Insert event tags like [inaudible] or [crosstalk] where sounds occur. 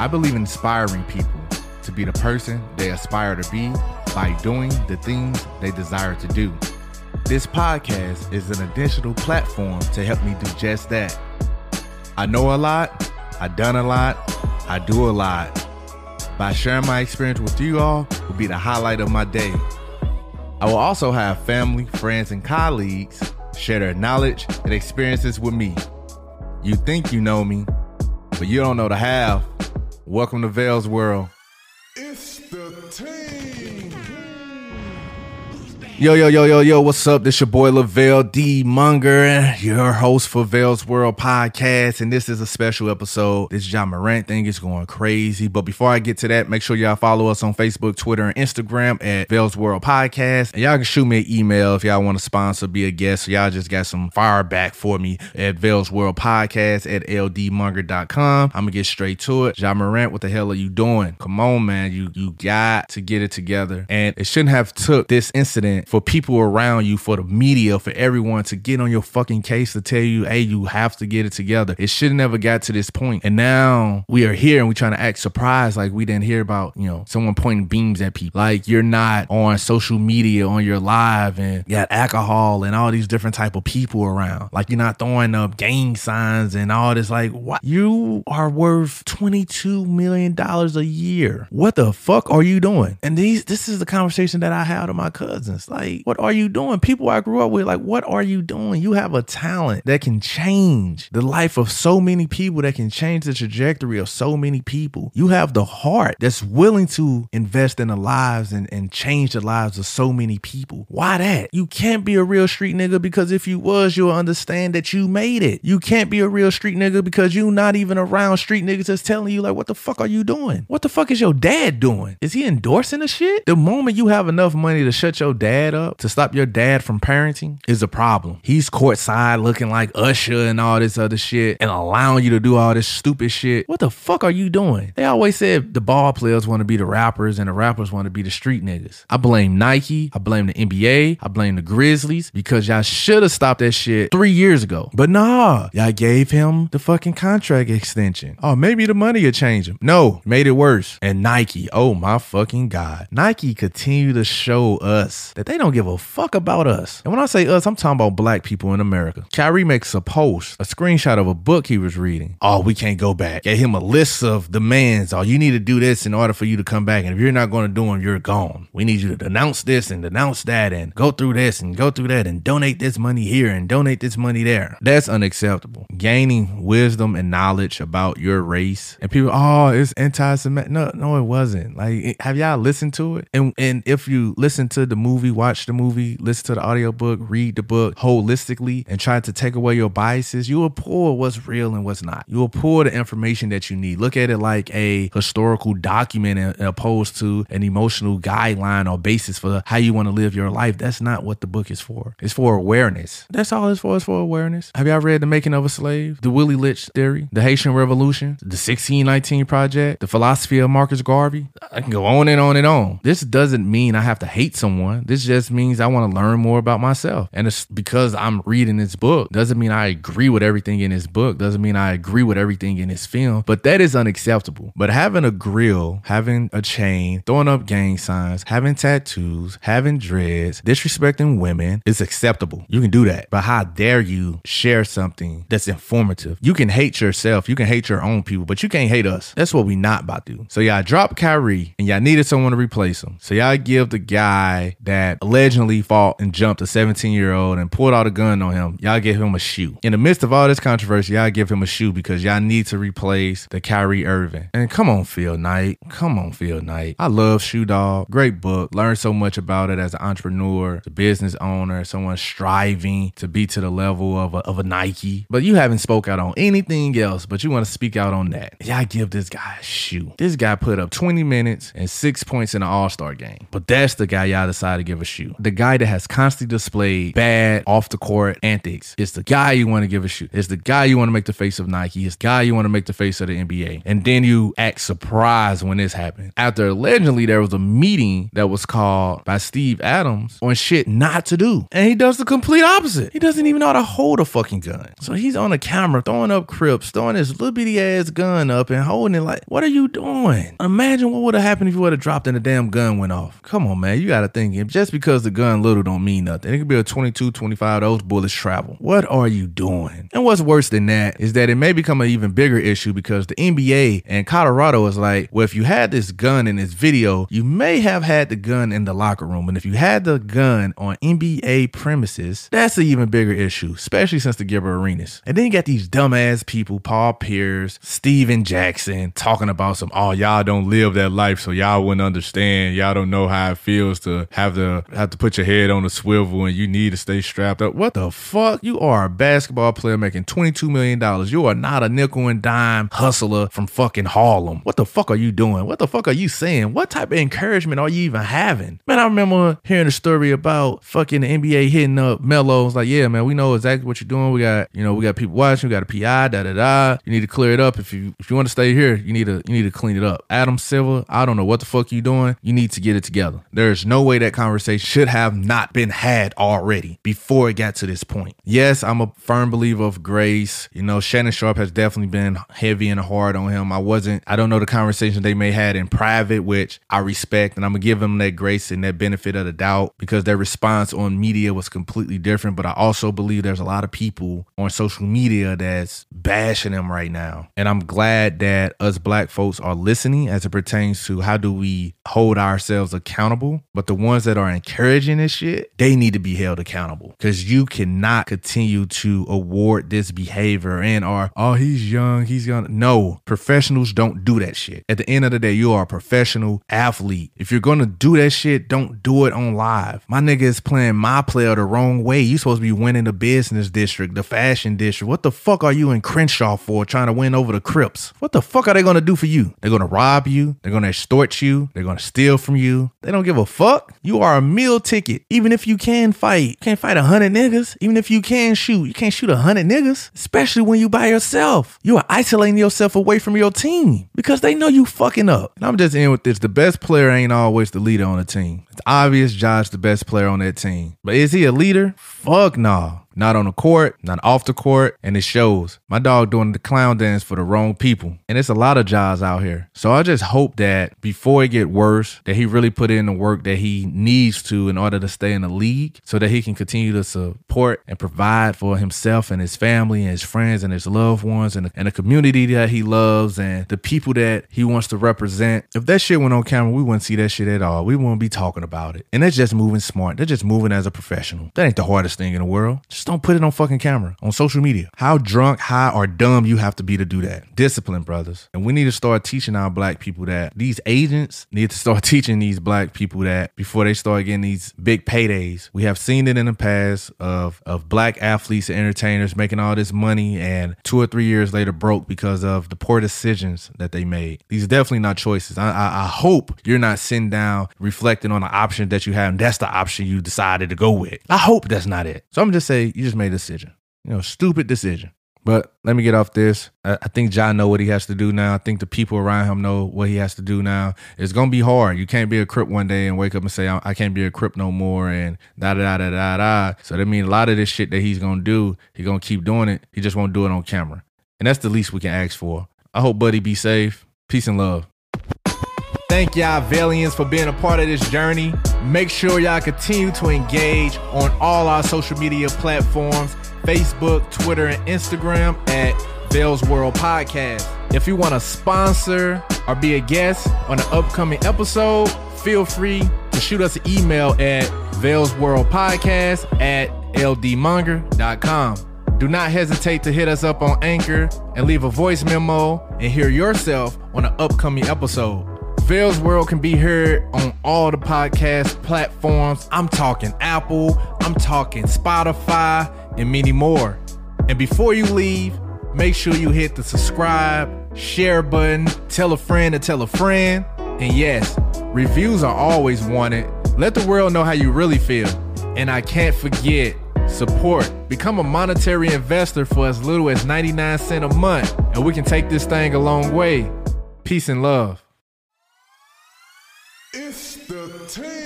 I believe in inspiring people to be the person they aspire to be by doing the things they desire to do. This podcast is an additional platform to help me do just that. I know a lot, I done a lot, I do a lot. By sharing my experience with you all will be the highlight of my day. I will also have family, friends, and colleagues share their knowledge and experiences with me. You think you know me, but you don't know the half. Welcome to Vell's World. Yo, yo, yo, yo, yo, what's up? This your boy Lavelle D. Monger, your host for Vell's World Podcast, and this is a special episode. This Ja Morant thing is going crazy. But before I get to that, make sure y'all follow us on Facebook, Twitter, and Instagram at Vell's World Podcast. And y'all can shoot me an email if y'all want to sponsor, be a guest. So y'all just got some fire back for me at Vell's World Podcast at ldmonger.com. I'm gonna get straight to it. Ja Morant, what the hell are you doing? Come on, man. You you got to get it together. And it shouldn't have took this incident for people around you, for the media, for everyone to get on your fucking case to tell you, hey, you have to get it together. It should have never got to this point. And now we are here and we trying to act surprised like we didn't hear about, you know, someone pointing beams at people. Like you're not on social media on your live and you got alcohol and all these different type of people around. Like you're not throwing up gang signs and all this. Like what? You are worth $22 million a year. What the fuck are you doing? And these this is the conversation that I had with my cousins. Like, what are you doing? People I grew up with, like, what are you doing? You have a talent that can change the life of so many people, that can change the trajectory of so many people. You have the heart that's willing to invest in the lives and, and change the lives of so many people. Why that? You can't be a real street nigga because if you was, you'll understand that you made it. You can't be a real street nigga because you not even around street niggas that's telling you, like, what the fuck are you doing? What the fuck is your dad doing? Is he endorsing the shit? The moment you have enough money to shut your dad up, to stop your dad from parenting, is a problem. He's courtside looking like Usher and all this other shit and allowing you to do all this stupid shit. What the fuck are you doing? They always said the ball players want to be the rappers and the rappers want to be the street niggas. I blame Nike. I blame the NBA. I blame the Grizzlies because y'all should have stopped that shit three years ago. But nah, y'all gave him the fucking contract extension. Oh, maybe the money will change him. No, made it worse. And Nike, oh my fucking God. Nike continue to show us that they don't give a fuck about us. And when I say us, I'm talking about black people in America. Kyrie makes a post, a screenshot of a book he was reading. Oh, we can't go back. Gave him a list of demands. Oh, you need to do this in order for you to come back. And if you're not going to do them, you're gone. We need you to denounce this and denounce that and go through this and go through that and donate this money here and donate this money there. That's unacceptable. Gaining wisdom and knowledge about your race and people, oh, it's anti-Semitic. No, no, it wasn't. Like, have y'all listened to it? And and if you listen to the movie, watch the movie, listen to the audiobook, read the book holistically, and try to take away your biases, you will pull what's real and what's not. You will pull the information that you need. Look at it like a historical document opposed to an emotional guideline or basis for how you want to live your life. That's not what the book is for. It's for awareness. That's all it's for. It's for awareness. Have y'all read The Making of a Slave? The Willie Lynch Theory? The Haitian Revolution? The 1619 Project? The Philosophy of Marcus Garvey? I can go on and on and on. This doesn't mean I have to hate someone. This just means I want to learn more about myself. And it's because I'm reading this book. Doesn't mean I agree with everything in this book. Doesn't mean I agree with everything in this film. But that is unacceptable. But having a grill, having a chain, throwing up gang signs, having tattoos, having dreads, disrespecting women is acceptable. You can do that. But how dare you share something that's informative? You can hate yourself. You can hate your own people, but you can't hate us. That's what we not about to do. So y'all drop Kyrie and y'all needed someone to replace him. So y'all give the guy that allegedly fought and jumped a 17 year old and pulled out a gun on him, y'all give him a shoe. In the midst of all this controversy, y'all give him a shoe because y'all need to replace the Kyrie Irving. And come on, Phil Knight. Come on, Phil Knight. I love Shoe Dog. Great book. Learned so much about it as an entrepreneur, a business owner, someone striving to be to the level of a, of a Nike. But you haven't spoke out on anything else, but you want to speak out on that. Y'all give this guy a shoe. This guy put up 20 minutes and six points in an all-star game. But that's the guy y'all decided to give a shoe. The guy that has constantly displayed bad off the court antics is the guy you want to give a shoe. It's the guy you want to make the face of Nike. It's the guy you want to make the face of the NBA. And then you act surprised when this happened. After allegedly there was a meeting that was called by Steve Adams on shit not to do. And he does the complete opposite. He doesn't even know how to hold a fucking gun. So he's on the camera throwing up crips, throwing his little bitty ass gun up and holding it like, what are you doing? Imagine what would have happened if you would have dropped and the damn gun went off. Come on, man. You got to think. Just because the gun little don't mean nothing. It could be a 22, 25, those bullets travel. What are you doing? And what's worse than that is that it may become an even bigger issue because the NBA and Colorado is like, well, if you had this gun in this video, you may have had the gun in the locker room. And if you had the gun on NBA premises, that's an even bigger issue, especially since the Gilbert Arenas. And then you got these dumbass people, Paul Pierce, Stephen Jackson, talking about some, oh, y'all don't live that life, so y'all wouldn't understand. Y'all don't know how it feels to have to have to put your head on a swivel and you need to stay strapped up. What the fuck? You are a basketball player making $22 million. You are not a nickel and dime hustler from fucking Harlem. What the fuck are you doing? What the fuck are you saying? What type of encouragement are you even having? Man, I remember hearing a story about fucking the NBA hitting up Melo. It's like, yeah, man, we know exactly what you're doing. We got, you know, we got people watching. We got a PI, da da da. You need to clear it up. If you if you want to stay here, you need to you need to clean it up. Adam Silver, I don't know what the fuck you doing. You need to get it together. There's no way that conversation should have not been had already before it got to this point. Yes, I'm a firm believer of grace. You know, Shannon Sharpe has definitely been heavy and hard on him. I wasn't, I don't know the conversation they may had in private, which I respect, and I'm gonna give them that grace and that benefit of the doubt because their response on media was completely different. But I also believe there's a lot of people on social media that's bashing him right now. And I'm glad that us black folks are listening as it pertains to how do we hold ourselves accountable. But the ones that are encouraging this shit, they need to be held accountable because you cannot continue to award this behavior and are, oh, he's young, he's gonna. No, professionals don't do that shit. At the end of the day, you are a professional athlete. If you're gonna do that shit, don't do it on live. My nigga is playing my player the wrong way. You supposed to be winning the business district, the fashion district. What the fuck are you in Crenshaw for trying to win over the Crips? What the fuck are they gonna do for you? They're gonna rob you, they're gonna extort you, they're gonna steal from you. They don't give a fuck. You are a meal ticket. Even if you can fight, you can't fight a hundred niggas. Even if you can shoot, you can't shoot a hundred niggas. Especially when you by yourself. You are isolating yourself away from your team because they know you fucking up. And I'm just in with this. The best player ain't always the leader on a team. It's obvious Ja's the best player on that team. But is he a leader? Fuck no. Not on the court, not off the court, and it shows. My dog doing the clown dance for the wrong people. And it's a lot of jobs out here. So I just hope that before it get worse, that he really put in the work that he needs to in order to stay in the league so that he can continue to support and provide for himself and his family and his friends and his loved ones and, and the community that he loves and the people that he wants to represent. If that shit went on camera, we wouldn't see that shit at all. We wouldn't be talking about it. And that's just moving smart. They're just moving as a professional. That ain't the hardest thing in the world. Just don't put it on fucking camera on social media. How drunk, high, or dumb you have to be to do that. Discipline, brothers. And we need to start teaching our black people that. These agents need to start [laughs] teaching these black people that before they start getting these big paydays. We have seen it in the past of of black athletes and entertainers making all this money and two or three years later broke because of the poor decisions that they made. These are definitely not choices. I, I, I hope you're not sitting down reflecting on the option that you have and that's the option you decided to go with. I hope that's not it. So I'm just saying you just made a decision. You know, stupid decision. But let me get off this. I, think Ja know what he has to do now. I think the people around him know what he has to do now. It's gonna be hard. You can't be a crip one day and wake up and say I, can't be a crip no more and da da da da da. So that means a lot of this shit that he's gonna do, he's gonna keep doing it. He just won't do it on camera, and that's the least we can ask for. I hope Buddy be safe. Peace and love. Thank y'all, Valiants, for being a part of this journey. Make sure y'all continue to engage on all our social media platforms Facebook, Twitter, and Instagram at Vell's World Podcast. If you want to sponsor or be a guest on an upcoming episode, feel free to shoot us an email at Vell's World Podcast at ldmonger.com. Do not hesitate to hit us up on Anchor and leave a voice memo and hear yourself on an upcoming episode. Vell's World can be heard on all the podcast platforms. I'm talking Apple, I'm talking Spotify, and many more. And before you leave, make sure you hit the subscribe, share button, tell a friend to tell a friend. And yes, reviews are always wanted. Let the world know how you really feel. And I can't forget support. Become a monetary investor for as little as 99 cents a month, and we can take this thing a long way. Peace and love. It's the team.